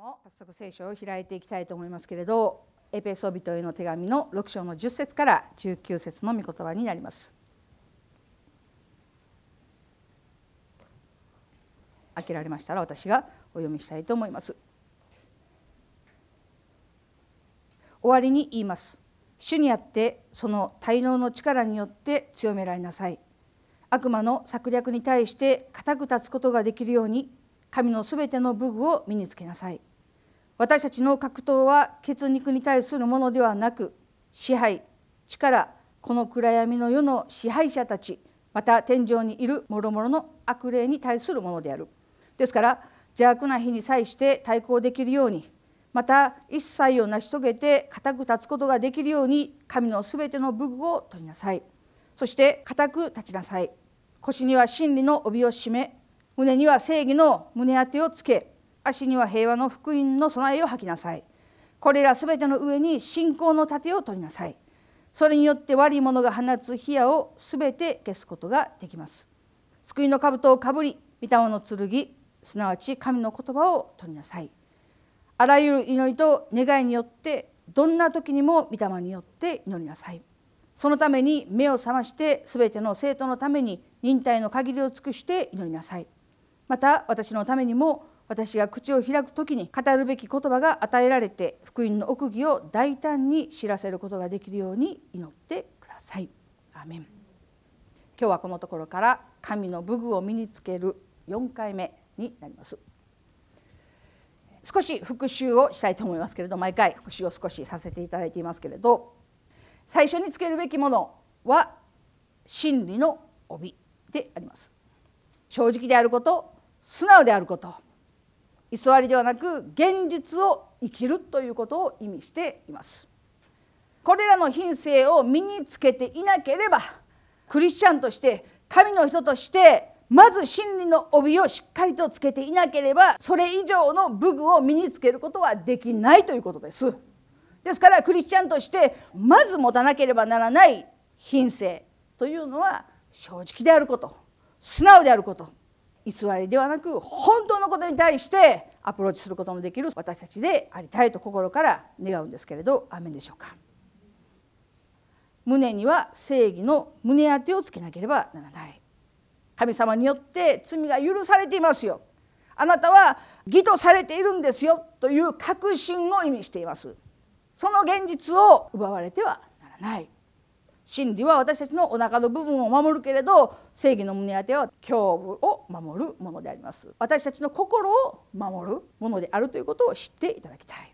も早速聖書を開いていきたいと思いますけれどエペソビトへの手紙の6章の10節から19節の御言葉になります。開けられましたら私がお読みしたいと思います。終わりに言います。主にあってその滞納の力によって強められなさい。悪魔の策略に対して固く立つことができるように神のすべての武具を身につけなさい。私たちの格闘は血肉に対するものではなく支配力この暗闇の世の支配者たちまた天井にいる諸々の悪霊に対するものである。ですから邪悪な日に際して対抗できるようにまた一切を成し遂げて固く立つことができるように神のすべての武具を取りなさい。そして固く立ちなさい。腰には真理の帯を締め胸には正義の胸当てをつけ足には平和の福音の備えを吐きなさい。これらすべての上に信仰の盾を取りなさい。それによって悪い者が放つ火矢をすべて消すことができます。救いの兜をかぶり御霊の剣すなわち神の言葉を取りなさい。あらゆる祈りと願いによってどんな時にも御霊によって祈りなさい。そのために目を覚ましてすべての生徒のために忍耐の限りを尽くして祈りなさい。また私のためにも私が口を開く時に語るべき言葉が与えられて福音の奥義を大胆に知らせることができるように祈ってください。アメン今日はこのところから神の武具を身につける4回目になります。少し復習をしたいと思いますけれど毎回復習を少しさせていただいていますけれど最初につけるべきものは真理の帯であります。正直であること素直であること偽りではなく現実を生きるということを意味しています。これらの品性を身につけていなければクリスチャンとして神の人としてまず真理の帯をしっかりとつけていなければそれ以上の武具を身につけることはできないということです。ですからクリスチャンとしてまず持たなければならない品性というのは正直であること素直であること偽りではなく本当のことに対してアプローチすることのできる私たちでありたいと心から願うんですけれどアメンでしょうか？胸には正義の胸当てをつけなければならない。神様によって罪が許されていますよ。あなたは義とされているんですよ。という確信を意味しています。その現実を奪われてはならない。真理は私たちのお腹の部分を守るけれど正義の胸当ては胸部を守るものであります。私たちの心を守るものであるということを知っていただきたい。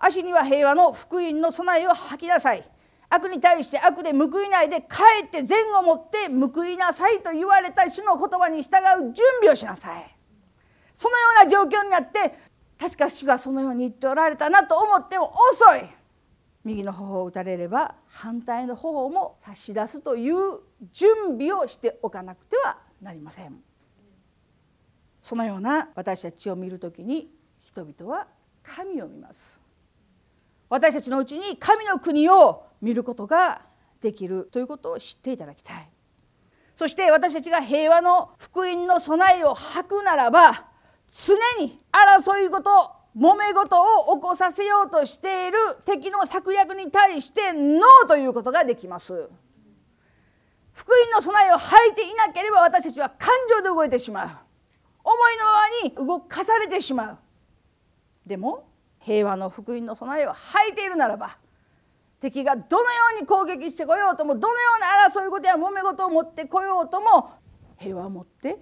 足には平和の福音の備えを吐きなさい。悪に対して悪で報いないでかえって善を持って報いなさいと言われた主の言葉に従う準備をしなさい。そのような状況になって確か主がそのように言っておられたなと思っても遅い。右の頬を打たれれば反対の頬も差し出すという準備をしておかなくてはなりません。そのような私たちを見る時に人々は神を見ます。私たちのうちに神の国を見ることができるということを知っていただきたい。そして私たちが平和の福音の備えを吐くならば常に争い事揉め事を起こさせようとしている敵の策略に対してノーということができます。福音の備えを吐いていなければ私たちは感情で動いてしまう思いのままに動かされてしまうでも平和の福音の備えを吐いているならば敵がどのように攻撃してこようともどのような争い事や揉め事を持ってこようとも平和を持って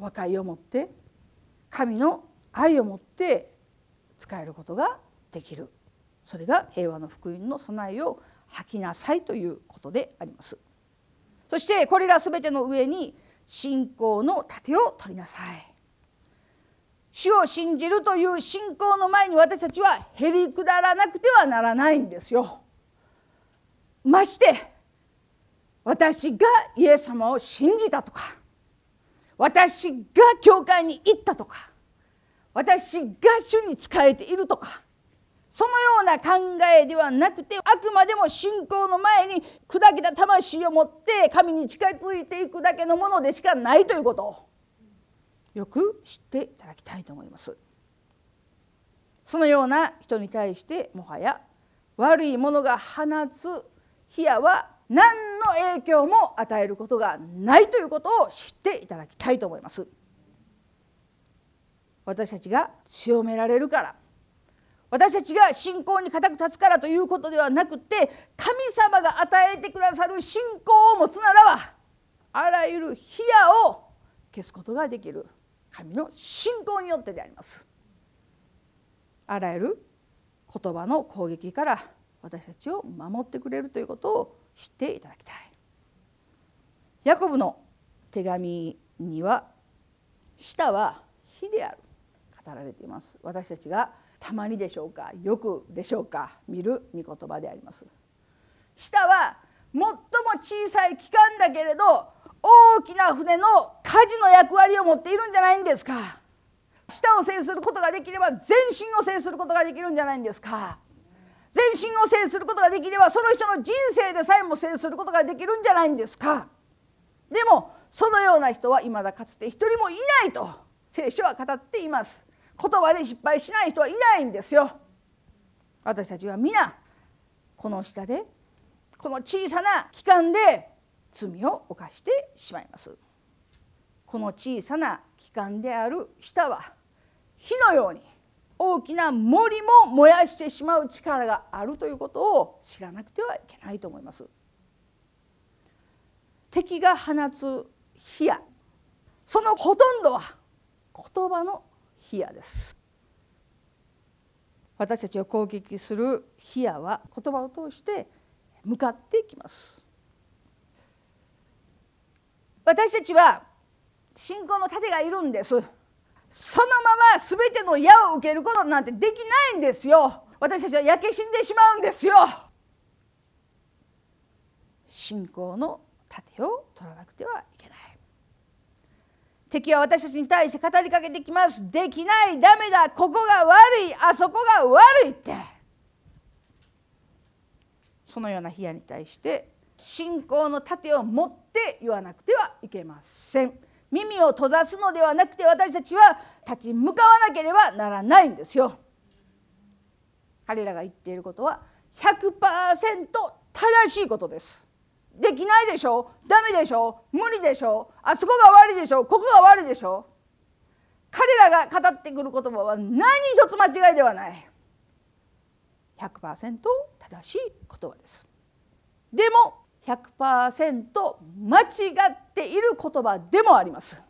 和解を持って神の愛を持って使えることができる。それが平和の福音の備えを吐きなさいということであります。そしてこれら全ての上に信仰の盾を取りなさい。主を信じるという信仰の前に私たちはへりくだらなくてはならないんですよ。まして私がイエス様を信じたとか私が教会に行ったとか私が主に仕えているとかそのような考えではなくてあくまでも信仰の前に砕けた魂を持って神に近づいていくだけのものでしかないということをよく知っていただきたいと思います。そのような人に対してもはや悪いものが放つ火矢は何の影響も与えることがないということを知っていただきたいと思います。私たちが強められるから私たちが信仰に固く立つからということではなくて神様が与えてくださる信仰を持つならばあらゆる火矢を消すことができる神の信仰によってであります。あらゆる言葉の攻撃から私たちを守ってくれるということを知っていただきたい。ヤコブの手紙には舌は火である語られています。私たちがたまにでしょうかよくでしょうか見る御言葉であります。舌は最も小さい器官だけれど大きな船の舵の役割を持っているんじゃないんですか。舌を制することができれば全身を制することができるんじゃないんですか。全身を制することができればその人の人生でさえも制することができるんじゃないんですか。でもそのような人はいまだかつて一人もいないと聖書は語っています。言葉で失敗しない人はいないんですよ。私たちは皆この下でこの小さな期間で罪を犯してしまいます。この小さな器官である舌は火のように大きな森も燃やしてしまう力があるということを知らなくてはいけないと思います。敵が放つ火やそのほとんどは言葉の火矢です。私たちを攻撃する火矢は言葉を通して向かっていきます。私たちは信仰の盾がいるんです。そのまま全ての矢を受けることなんてできないんですよ。私たちは焼け死んでしまうんですよ。信仰の盾を取らなくてはいけない。敵は私たちに対して語りかけてきます。できないダメだ。ここが悪い。あそこが悪いって。そのような火矢に対して信仰の盾を持って言わなくてはいけません。耳を閉ざすのではなくて私たちは立ち向かわなければならないんですよ。彼らが言っていることは100%正しいことです。できないでしょ？ダメでしょ？無理でしょ？あそこが悪いでしょ？ここが悪いでしょ？彼らが語ってくる言葉は何一つ間違いではない。100%正しい言葉です。でも100%間違っている言葉でもあります。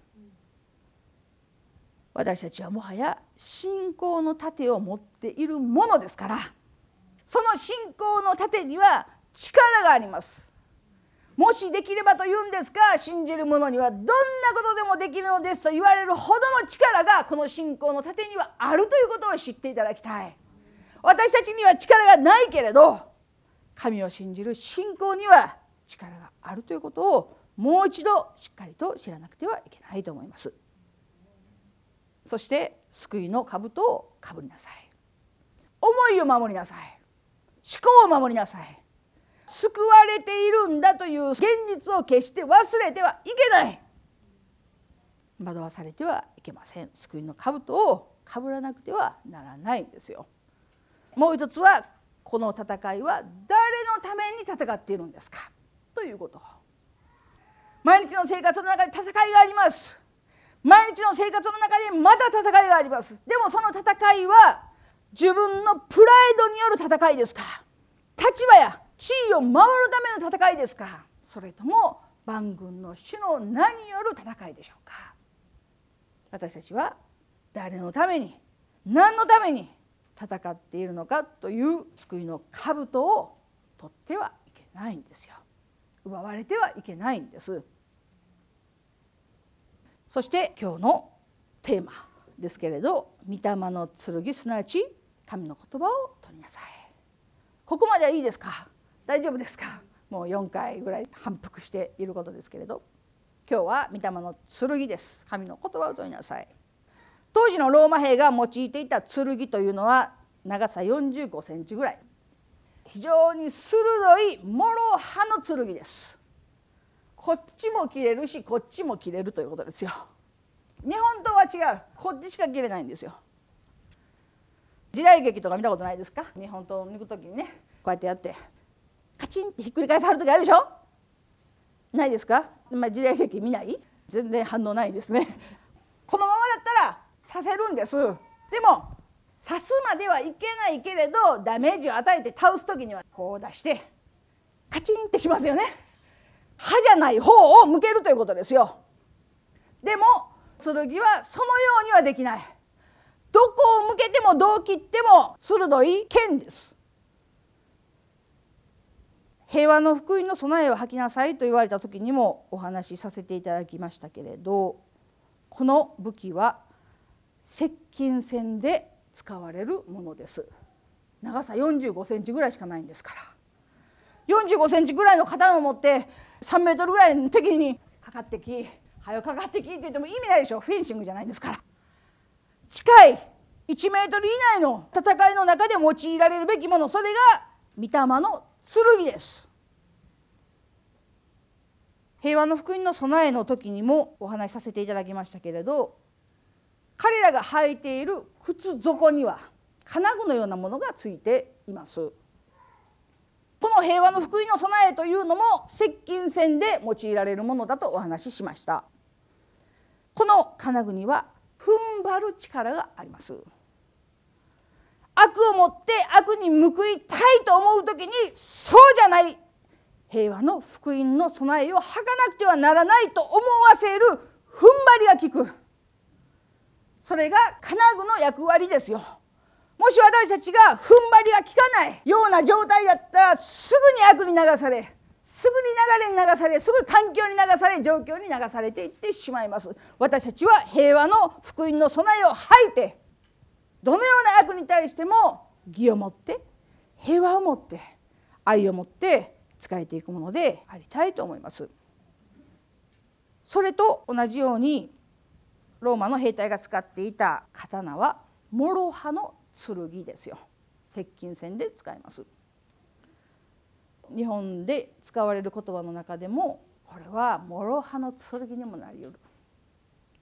私たちはもはや信仰の盾を持っているものですからその信仰の盾には力があります。もしできればと言うんですか信じる者にはどんなことでもできるのですと言われるほどの力がこの信仰の盾にはあるということを知っていただきたい。私たちには力がないけれど神を信じる信仰には力があるということをもう一度しっかりと知らなくてはいけないと思います。そして救いの兜をかぶりなさい。思いを守りなさい。思考を守りなさい。救われているんだという現実を決して忘れてはいけない。惑わされてはいけません。救いの兜をかぶらなくてはならないんですよ。もう一つはこの戦いは誰のために戦っているんですか？ということ。毎日の生活の中で戦いがあります。毎日の生活の中でまた戦いがあります。でもその戦いは自分のプライドによる戦いですか？立場や地位を守るための戦いですか？それとも万軍の主の名による戦いでしょうか？私たちは誰のために何のために戦っているのかという救いの兜を取ってはいけないんですよ。奪われてはいけないんです。そして今日のテーマですけれど御霊の剣すなわち神の言葉を取りなさい。ここまではいいですか？大丈夫ですか？もう4回ぐらい反復していることですけれど。今日は御霊の剣です。神の言葉を取りなさい。当時のローマ兵が用いていた剣というのは長さ45センチぐらい。非常に鋭い諸刃の剣です。こっちも切れるしこっちも切れるということですよ。日本とは違う。こっちしか切れないんですよ。時代劇とか見たことないですか？日本刀を抜く時にねこうやってやって。カチンってひっくり返さはる時あるでしょ？ないですか、まあ、時代劇見ない？全然反応ないですね。このままだったらさせるんです。でも刺すまではいけないけれどダメージを与えて倒す時にはこう出してカチンってしますよね。歯じゃない方を向けるということですよ。でも剣はそのようにはできない。どこを向けてもどう切っても鋭い剣です。平和の福音の備えを吐きなさいと言われた時にもお話しさせていただきましたけれどこの武器は接近戦で使われるものです。長さ45センチぐらいしかないんですから。45センチぐらいの刀を持って3メートルぐらいの敵にかかってき「はよかかってき」って言っても意味ないでしょ。フェンシングじゃないんですから。近い1メートル以内の戦いの中で用いられるべきものそれが御霊の剣です。平和の福音の備えの時にもお話しさせていただきましたけれど彼らが履いている靴底には金具のようなものがついています。この平和の福音の備えというのも接近戦で用いられるものだとお話ししました。この金具には踏ん張る力があります。悪をもって悪に報いたいと思う時にそうじゃない。平和の福音の備えをはかなくてはならないと思わせる踏ん張りが効く。それが金具の役割ですよ。もし私たちが踏ん張りが効かない。ような状態だったらすぐに悪に流されすぐに流れに流されすぐ環境に流され状況に流されていってしまいます。私たちは平和の福音の備えを吐いてどのような悪に対しても義を持って平和を持って愛を持って仕えていくものでありたいと思います。それと同じようにローマの兵隊が使っていた刀は諸刃の剣ですよ。接近戦で使います。日本で使われる言葉の中でもこれは諸刃の剣にもなりうる。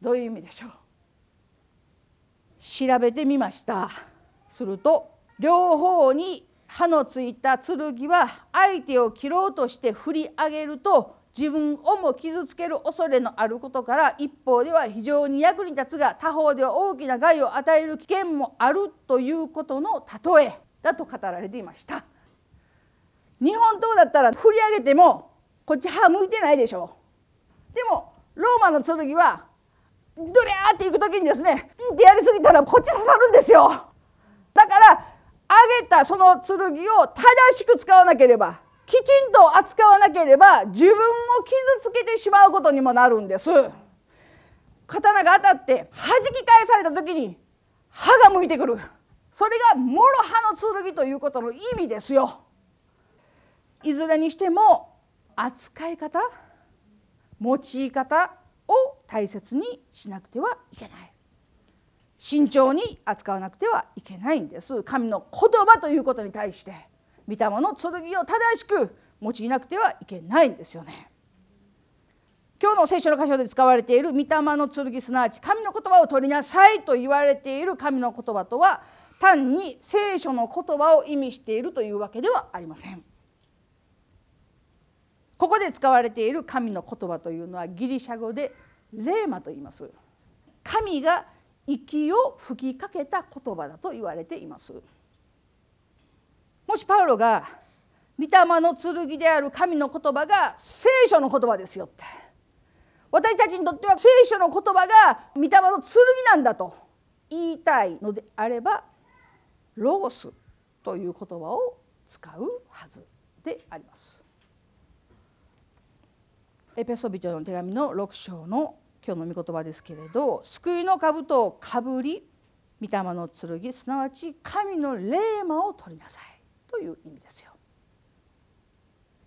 どういう意味でしょう？調べてみました。すると両方に刃のついた剣は相手を切ろうとして振り上げると自分をも傷つける恐れのあることから一方では非常に役に立つが他方では大きな害を与える危険もあるということの例え。だと語られていました。日本刀だったら振り上げてもこっち歯向いてないでしょ。でもローマの剣はドリャーっていく時にですねうんってやりすぎたらこっち刺さるんですよ。だから上げたその剣を正しく使わなければきちんと扱わなければ自分を傷つけてしまうことにもなるんです。刀が当たって弾き返された時に歯が向いてくる。それが諸刃の剣ということの意味ですよ。いずれにしても扱い方用い方を大切にしなくてはいけない慎重に扱わなくてはいけないんです神の言葉ということに対して御霊の剣を正しく用いなくてはいけないんですよね。今日の聖書の箇所で使われている御霊の剣すなわち神の言葉を取りなさいと言われている神の言葉とは単に聖書の言葉を意味しているというわけではありません。ここで使われている神の言葉というのはギリシャ語でレーマと言います。神が息を吹きかけた言葉だと言われています。もしパウロが御霊の剣である神の言葉が聖書の言葉ですよって私たちにとっては聖書の言葉が御霊の剣なんだと言いたいのであればロゴスという言葉を使うはずであります。エペソビトの手紙の6章の今日の御言葉ですけれど救いの兜をかぶり御霊の剣すなわち神の霊魔を取りなさいという意味ですよ。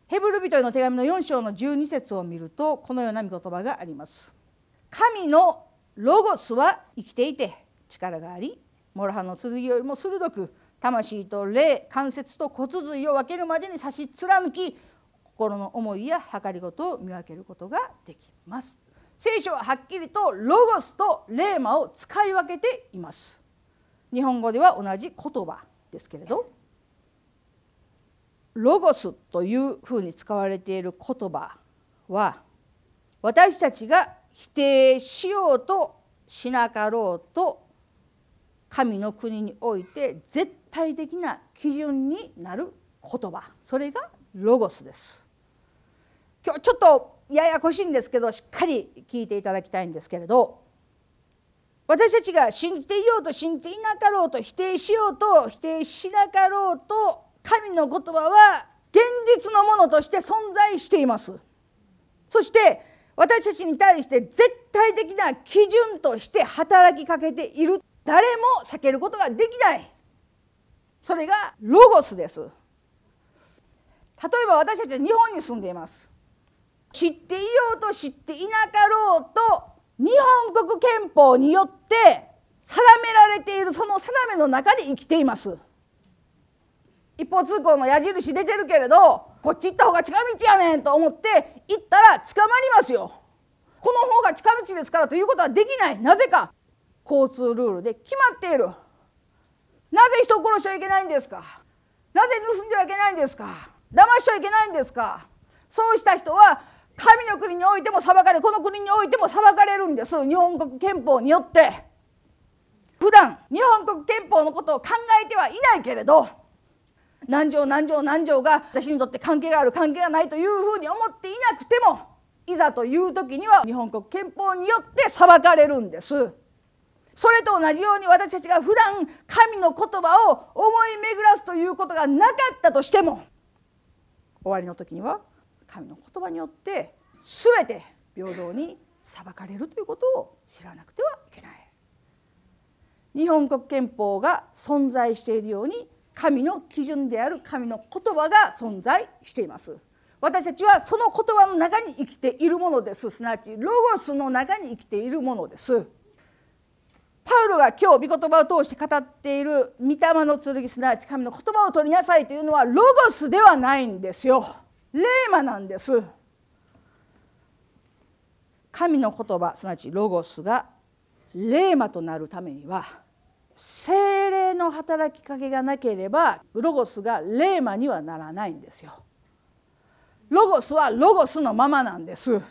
ヘブル人への手紙の4章の12節を見るとこのような御言葉があります。神のロゴスは生きていて力がありもろ刃の剣よりも鋭く魂と霊関節と骨髄を分けるまでに差し貫き心の思いやはかりごとを見分けることができます。聖書ははっきりとロゴスとレーマを使い分けています。日本語では同じ言葉ですけれどロゴスというふうに使われている言葉は私たちが否定しようとしなかろうと神の国において絶対的な基準になる言葉それがロゴスです今日ちょっとややこしいんですけどしっかり聞いていただきたいんですけれど私たちが信じていようと信じていなかろうと否定しようと否定しなかろうと神の言葉は現実のものとして存在しています。そして私たちに対して絶対的な基準として働きかけている。誰も避けることができない。それがロゴスです。例えば私たちは日本に住んでいます。知っていようと知っていなかろうと日本国憲法によって定められているその定めの中で生きています。一方通行の矢印出てるけれどこっち行った方が近道やねんと思って行ったら捕まりますよ。この方が近道ですからということはできない。なぜか交通ルールで決まっている。なぜ人を殺しちゃいけないんですか？なぜ盗んではいけないんですか？騙しちゃいけないんですか？そうした人は神の国においても裁かれこの国においても裁かれるんです日本国憲法によって普段日本国憲法のことを考えてはいないけれど何条何条何条が私にとって関係がある関係がないというふうに思っていなくてもいざという時には日本国憲法によって裁かれるんです。それと同じように私たちが普段神の言葉を思い巡らすということがなかったとしても終わりの時には神の言葉によって全て平等に裁かれるということを知らなくてはいけない。日本国憲法が存在しているように神の基準である神の言葉が存在しています。私たちはその言葉の中に生きているものです。すなわちロゴスの中に生きているものです。パウロが今日御言葉を通して語っている御霊の剣すなわち神の言葉を取りなさいというのはロゴスではないんですよ。霊魔なんです神の言葉すなわちロゴスが霊魔となるためには精霊の働きかけがなければロゴスが霊魔にはならないんですよ。ロゴスはロゴスのままなんです。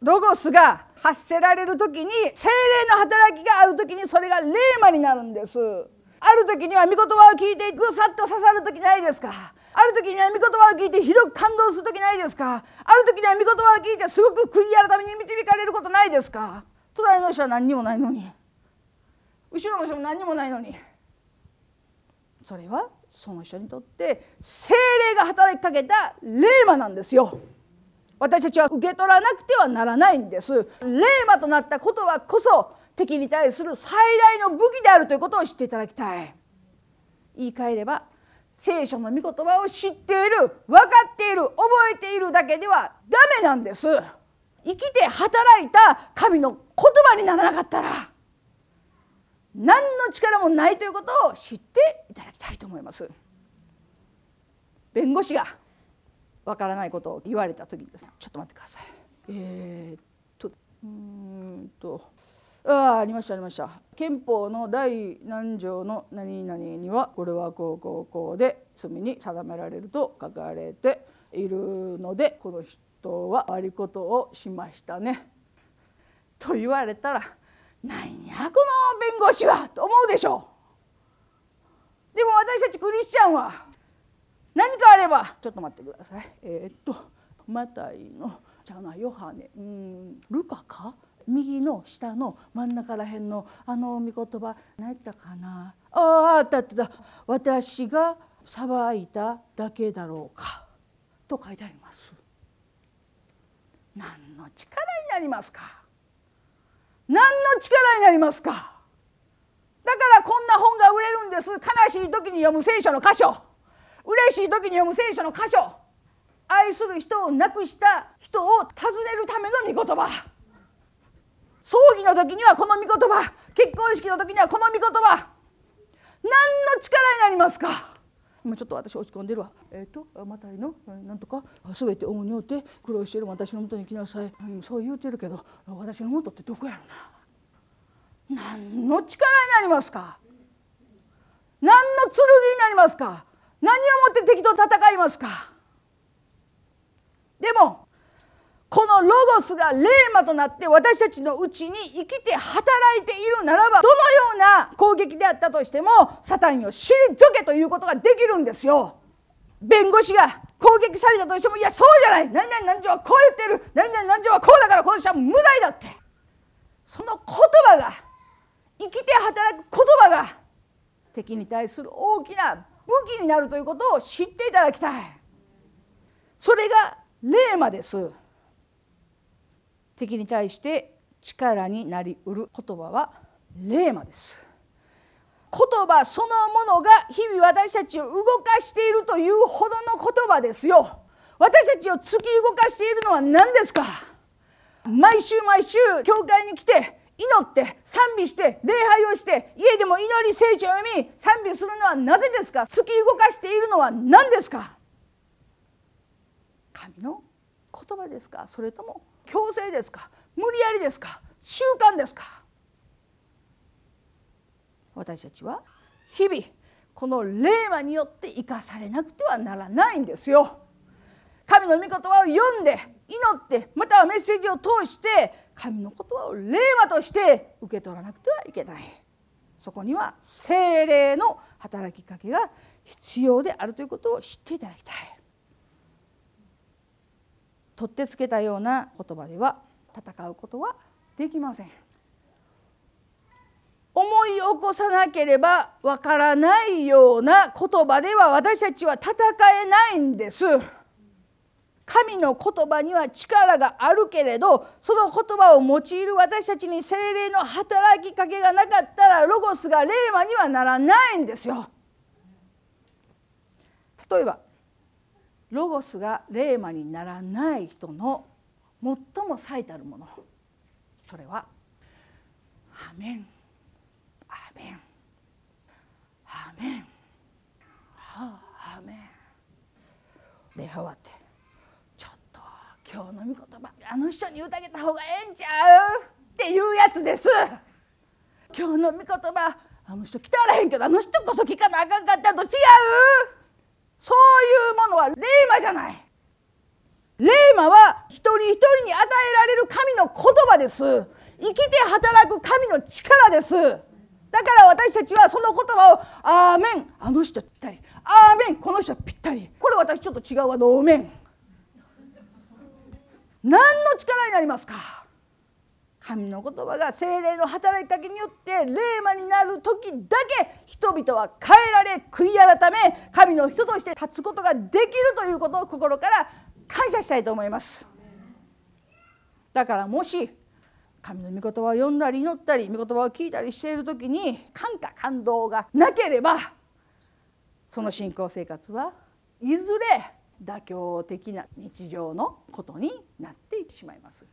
ロゴスが発せられる時に精霊の働きがある時にそれが霊魔になるんです。ある時には御言葉を聞いてぐさっと刺さる時ないですか？ある時には御言葉を聞いてひどく感動する時ないですか？ある時には御言葉を聞いてすごく悔い改めに導かれることないですか？隣の人は何にもないのに。後ろの人も何にもないのに。それはその人にとって精霊が働きかけた霊魔なんですよ。私たちは受け取らなくてはならないんです。霊魔となったことはこそ敵に対する最大の武器であるということを知っていただきたい。言い換えれば聖書の御言葉を知っている分かっている覚えているだけではダメなんです。生きて働いた神の言葉にならなかったら何の力もないということを知っていただきたいと思います。弁護士がわからないことを言われた時にですねちょっと待ってください。えー、っとうんとあありましたありました。憲法の第何条の何々にはこれはこうこうこうで罪に定められると書かれているのでこの人は悪いことをしましたね。と言われたらなんやこの弁護士はと思うでしょう。でも私たちクリスチャンは何かあれば。ちょっと待ってください。えー、っとマタイのじゃあなヨハネ。うんルカか？右の下の真ん中らへんのあの御言葉何やったかな？ああったあった。私が裁いただけだろうか。と書いてあります。何の力になりますか？何の力になりますか？だからこんな本が売れるんです。悲しい時に読む聖書の箇所。嬉しい時に読む聖書の箇所。愛する人を亡くした人を訪ねるための御言葉。葬儀の時にはこの御言葉。結婚式の時にはこの御言葉。何の力になりますか？今ちょっと私落ち込んでるわ。えっ、ー、とマタイの？なんとか。全て重によって苦労している私のもとに来なさい。そう言うてるけど私のもとってどこやろな。何の力になりますか？何の剣になりますか？何をもって敵と戦いますか？でもこのロゴスが霊魔となって私たちのうちに生きて働いているならばどのような攻撃であったとしてもサタンを退けということができるんですよ。弁護士が攻撃されたとしてもいやそうじゃない。何々何条はこう言ってる何々何条はこうだからこの人は無罪だって。その言葉が生きて働く言葉が敵に対する大きな武器になるということを知っていただきたい。それが霊魔です。敵に対して力になりうる言葉は霊魔です。言葉そのものが日々私たちを動かしているというほどの言葉ですよ。私たちを突き動かしているのは何ですか？毎週毎週教会に来て祈って賛美して礼拝をして家でも祈り聖書を読み賛美するのはなぜですか？突き動かしているのは何ですか？神の言葉ですか？それとも強制ですか？無理やりですか？習慣ですか？私たちは日々この霊魔によって生かされなくてはならないんですよ。神の御言葉を読んで祈ってまたはメッセージを通して神の言葉を霊魔として受け取らなくてはいけない。そこには精霊の働きかけが必要であるということを知っていただきたい。取ってつけたような言葉では戦うことはできません思い起こさなければわからないような言葉では私たちは戦えないんです。神の言葉には力があるけれどその言葉を用いる私たちに精霊の働きかけがなかったらロゴスが霊魔にはならないんですよ。例えばロゴスが霊魔にならない人の最も最たるもの。それは「アメン」アメン。アメン。はあアメン。礼拝終わってちょっと今日の御言葉あの人に言うてあげた方がええんちゃうっていうやつです。今日の御言葉あの人来たらへんけどあの人こそ聞かなあかんかったと違う。そういうものは霊魔じゃない。霊魔は一人一人に与えられる神の言葉です。生きて働く神の力です。だから私たちはその言葉を「アーメンあの人ぴったり」「アーメンこの人ぴったり」これ私ちょっと違うわノーメン。何の力になりますか？神の言葉が精霊の働きかけによって霊魔になる時だけ人々は変えられ悔い改め神の人として立つことができるということを心から感謝したいと思いますだからもし神の御言葉を読んだり祈ったり御言葉を聞いたりしている時に感化感動がなければその信仰生活はいずれ妥協的な日常のことになっていってしまいます。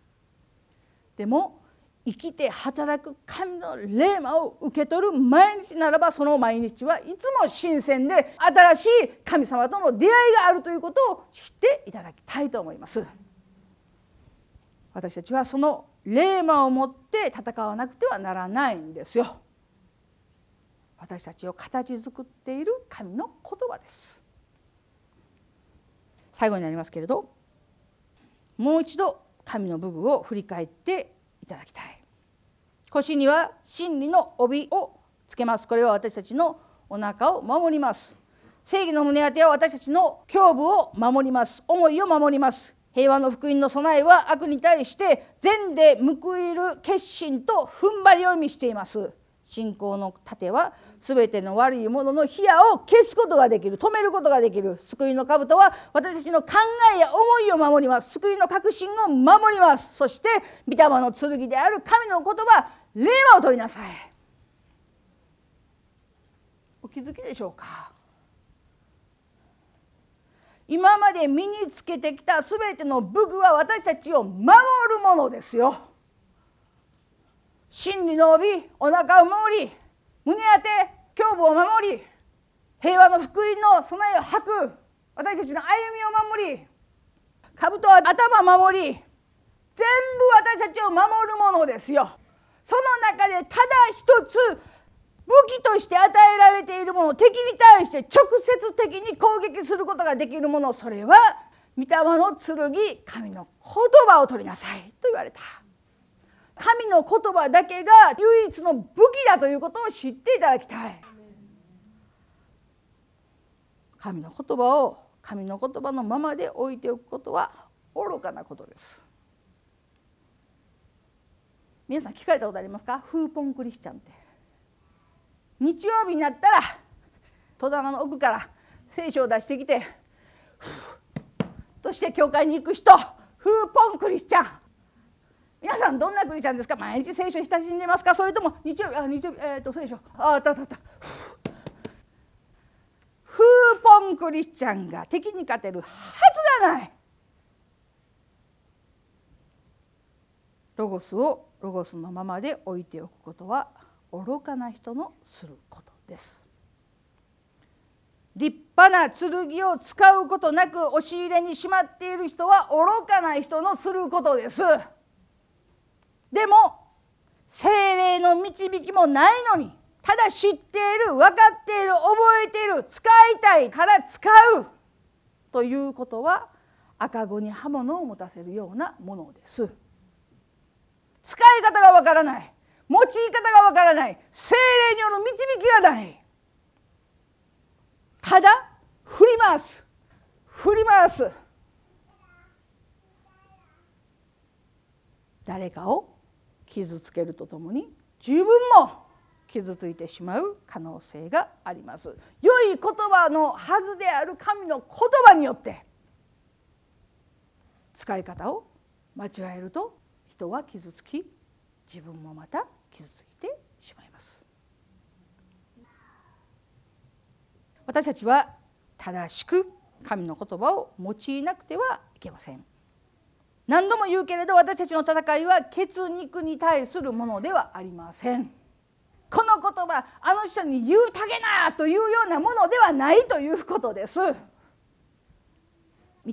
でも生きて働く神の霊魔を受け取る毎日ならばその毎日はいつも新鮮で新しい神様との出会いがあるということを知っていただきたいと思います。私たちはその霊魔を持って戦わなくてはならないんですよ。私たちを形作っている神の言葉です。最後になりますけれどもう一度神の部分を振り返っていただきたい。腰には真理の帯をつけます。これは私たちのお腹を守ります。正義の胸当ては私たちの胸部を守ります。思いを守ります。平和の福音の備えは悪に対して善で報いる決心と踏ん張りを意味しています信仰の盾は全ての悪いものの火矢を消すことができる。止めることができる。救いの兜は私たちの考えや思いを守ります。救いの確信を守ります。そして御霊の剣である神の言葉霊和を取りなさい。お気づきでしょうか？今まで身につけてきた全ての武具は私たちを守るものですよ。真理の帯お腹を守り胸当て胸部を守り平和の福音の備えを吐く私たちの歩みを守り兜は頭を守り全部私たちを守るものですよ。その中でただ一つ武器として与えられているもの敵に対して直接的に攻撃することができるものそれは御霊の剣神の言葉を取りなさいと言われた神の言葉だけが唯一の武器だということを知っていただきたい。神の言葉を神の言葉のままで置いておくことは愚かなことです。皆さん聞かれたことありますか？フーポンクリスチャンって。日曜日になったら戸棚の奥から聖書を出してきてとして教会に行く人フーポンクリスチャン。皆さんどんなクリスチャンですか？毎日聖書親しんでますか？それとも日曜日あ日曜日えっ、と聖書。ああったったった。フーポンクリスチャンが敵に勝てるはずがない。ロゴスをロゴスのままで置いておくことは愚かな人のすることです。立派な剣を使うことなく押し入れにしまっている人は愚かな人のすることです。でも精霊の導きもないのにただ知っている分かっている覚えている使いたいから使うということは赤子に刃物を持たせるようなものです。使い方がわからない用い方がわからない精霊による導きがない。ただ振り回す振り回す。誰かを傷つけるとともに自分も傷ついてしまう可能性があります。良い言葉のはずである神の言葉によって使い方を間違えると人は傷つき自分もまた傷ついてしまいます。私たちは正しく神の言葉を用いなくてはいけません。何度も言うけれど私たちの戦いは血肉に対するものではありません。この言葉あの人に言うたげなというようなものではないということです。御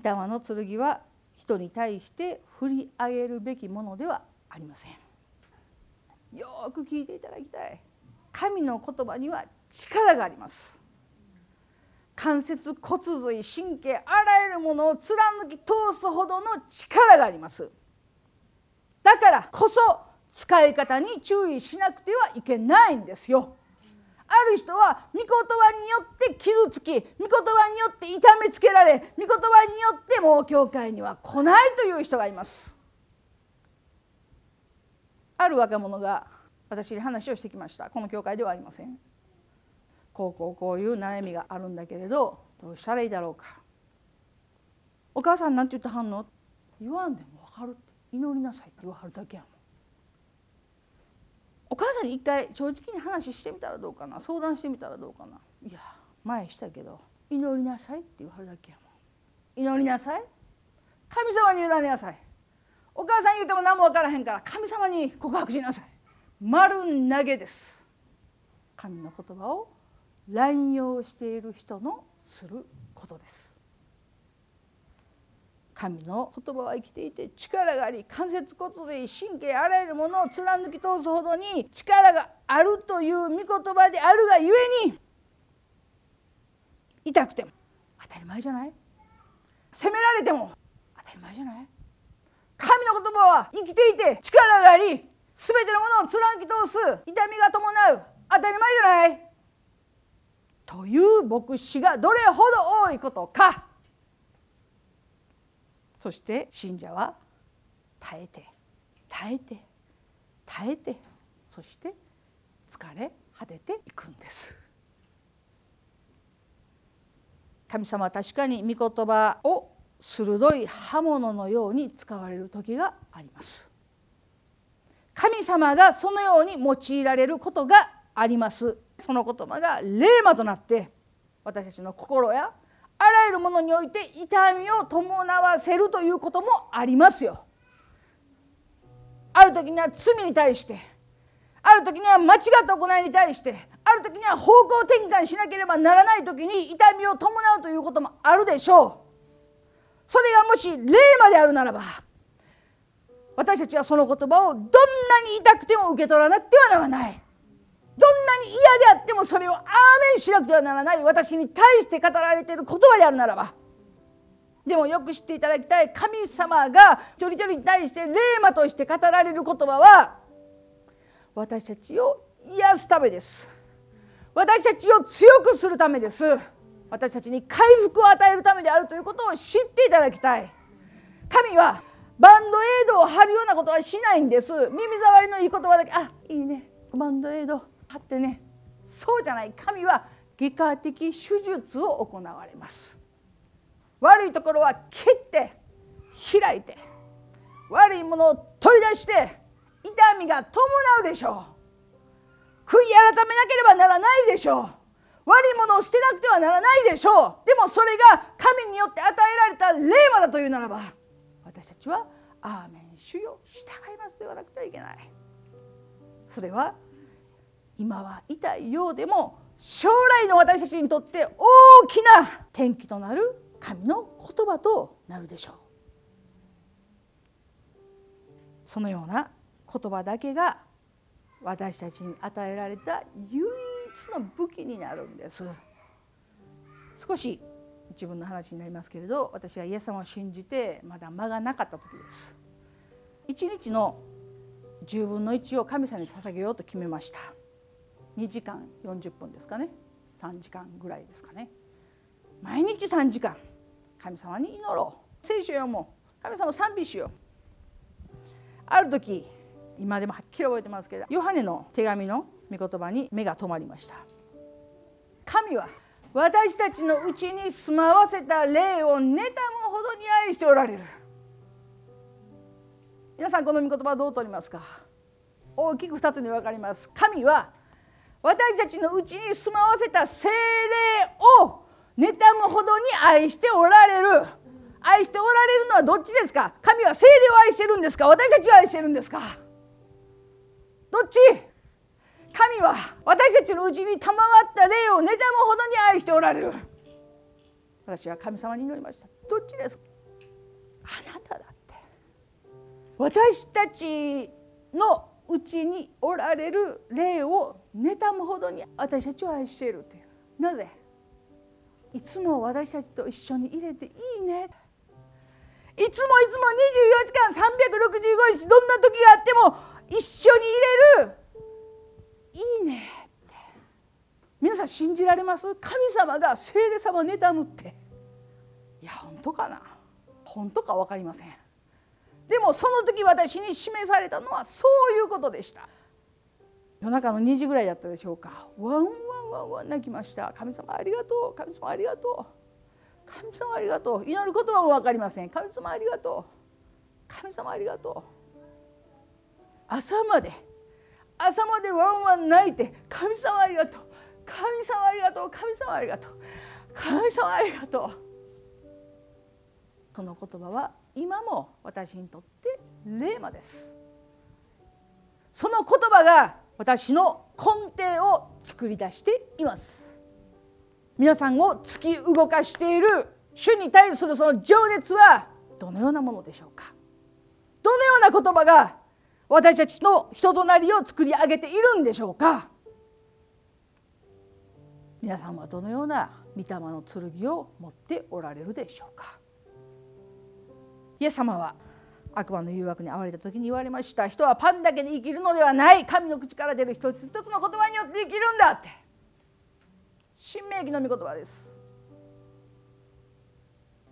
霊の剣は人に対して振り上げるべきものではありません。よく聞いていただきたい。神の言葉には力があります。関節骨髄神経あらゆるものを貫き通すほどの力があります。だからこそ使い方に注意しなくてはいけないんですよ。ある人は御言葉によって傷つき御言葉によって痛めつけられ御言葉によってもう教会には来ないという人がいます。ある若者が私に話をしてきました。この教会ではありません。こうこうこういう悩みがあるんだけれどどうしたらいいだろうか。お母さんなんて言ってはんの？言わんでも分かるって。祈りなさいって言わはるだけやもん。お母さんに一回正直に話してみたらどうかな？相談してみたらどうかな？いや前したけど祈りなさいって言わはるだけやもん。祈りなさい。神様に委ねなさい。お母さん言うても何も分からへんから神様に告白しなさい。丸投げです。神の言葉を乱用している人のすることです。神の言葉は生きていて力があり関節骨髄神経あらゆるものを貫き通すほどに力があるという御言葉であるがゆえに痛くても当たり前じゃない？責められても当たり前じゃない？神の言葉は生きていて力があり全てのものを貫き通す痛みが伴う当たり前じゃない？という牧師がどれほど多いことか。そして信者は耐えて耐えて耐えてそして疲れ果てていくんです。神様は確かに御言葉を鋭い刃物のように使われる時があります。神様がそのように用いられることがあります。その言葉が霊魔となって私たちの心やあらゆるものにおいて痛みを伴わせるということもありますよ。ある時には罪に対してある時には間違った行いに対してある時には方向転換しなければならない時に痛みを伴うということもあるでしょう。それがもし霊魔であるならば私たちはその言葉をどんなに痛くても受け取らなくてはならない。どんなに嫌であってもそれをアーメンしなくてはならない私に対して語られている言葉であるならば。でもよく知っていただきたい神様が一人一人に対して霊魔として語られる言葉は私たちを癒すためです。私たちを強くするためです。私たちに回復を与えるためであるということを知っていただきたい。神はバンドエイドを貼るようなことはしないんです。耳障りのいい言葉だけあいいね。バンドエイド。貼ってねそうじゃない神は外科的手術を行われます。悪いところは切って開いて悪いものを取り出して痛みが伴うでしょう。悔い改めなければならないでしょう。悪いものを捨てなくてはならないでしょう。でもそれが神によって与えられた霊魔だというならば私たちは「アーメン主よ従います」ではなくてはいけない。それは今は痛いようでも将来の私たちにとって大きな転機となる神の言葉となるでしょう。そのような言葉だけが私たちに与えられた唯一の武器になるんです。少し自分の話になりますけれど私はイエス様を信じてまだ間がなかった時です。一日の10分の1を神様に捧げようと決めました。2時間40分ですかね。3時間ぐらいですかね。毎日3時間。神様に祈ろう。聖書読もう。神様賛美しよう。ある時今でもはっきり覚えてますけどヨハネの手紙の御言葉に目が止まりました。神は私たちのうちに住まわせた霊を妬むほどに愛しておられる。皆さんこの御言葉どう取りますか？大きく2つに分かります。神は私たちのうちに住まわせた精霊を妬むほどに愛しておられる。愛しておられるのはどっちですか？神は精霊を愛してるんですか？私たちを愛してるんですか？どっち？神は私たちのうちに賜った霊を妬むほどに愛しておられる。私は神様に祈りました。どっちですか？あなただって。私たちのうちにおられる霊を妬むほどに私たちを愛しているという。なぜ？いつも私たちと一緒に入れていいねいつもいつも24時間365日どんな時があっても一緒に入れる。いいねって。皆さん信じられます？神様が聖霊様を妬むって。いや本当かな？本当か分かりません。でもその時私に示されたのはそういうことでした。夜中の2時ぐらいだったでしょうか。ワンワンワンワン泣きました。神様ありがとう。神様ありがとう。神様ありがとう。祈る言葉も分かりません。神様ありがとう。神様ありがとう。朝まで。朝までワンワン泣いて。神様ありがとう。神様ありがとう。神様ありがとう。神様ありがとう。この言葉は今も私にとって霊魔です。その言葉が私の根底を作り出しています。皆さんを突き動かしている主に対するその情熱はどのようなものでしょうか。どのような言葉が私たちの人となりを作り上げているんでしょうか。皆さんはどのような御霊の剣を持っておられるでしょうか。イエス様は悪魔の誘惑に遭われた時に言われました。人はパンだけで生きるのではない。神の口から出る一つ一つの言葉によって生きるんだって。新明記の御言葉です。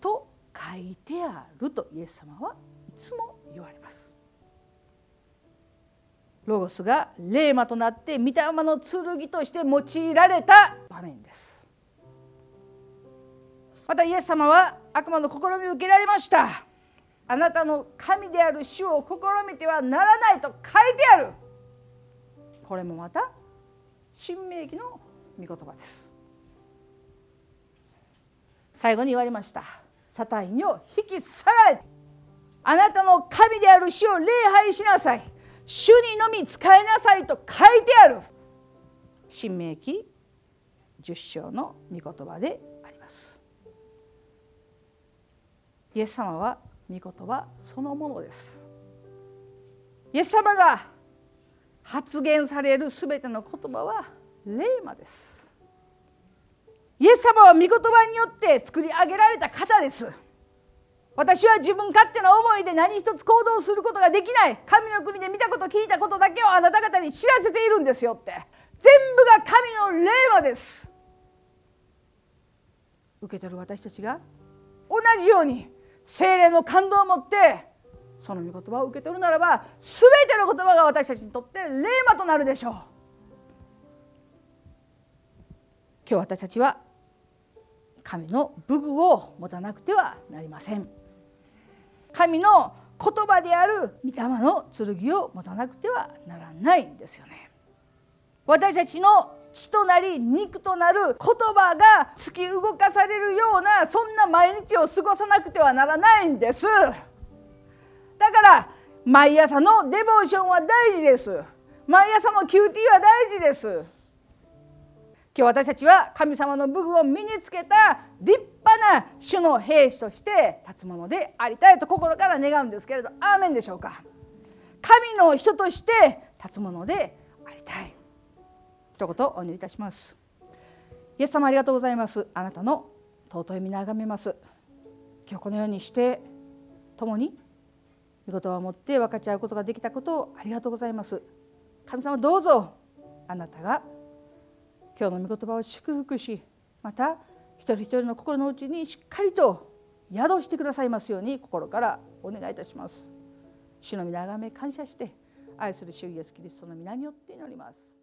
と書いてあるとイエス様はいつも言われます。ロゴスが霊魔となって御霊の剣として用いられた場面です。またイエス様は悪魔の試みを受けられました。あなたの神である主を試みてはならないと書いてある。これもまた新明記の御言葉です。最後に言われました。サタンを引き下がれ。あなたの神である主を礼拝しなさい。主にのみ使いなさいと書いてある。新明記10章の御言葉であります。イエス様は御言葉そのものです。イエス様が発言される全ての言葉は霊魔です。イエス様は御言葉によって作り上げられた方です。私は自分勝手な思いで何一つ行動することができない。神の国で見たこと聞いたことだけをあなた方に知らせているんですよって。全部が神の霊魔です。受け取る私たちが同じように精霊の感動を持ってその御言葉を受け取るならば全ての言葉が私たちにとって霊魔となるでしょう。今日私たちは神の武具を持たなくてはなりません。神の言葉である御霊の剣を持たなくてはならないんですよね。私たちの血となり肉となる言葉が突き動かされるようなそんな毎日を過ごさなくてはならないんです。だから毎朝のデボーションは大事です。毎朝の QT は大事です。今日私たちは神様の武具を身につけた立派な主の兵士として立つものでありたいと心から願うんですけれどアーメンでしょうか。神の人として立つものでありたい。一言お願いいたします。イエス様ありがとうございます。あなたの尊い皆がめます。今日このようにして共に御言葉を持って分かち合うことができたことをありがとうございます。神様どうぞあなたが今日の御言葉を祝福しまた一人一人の心の内にしっかりと宿してくださいますように心からお願いいたします。主の皆がめ感謝して愛する主イエスキリストの皆によって祈ります。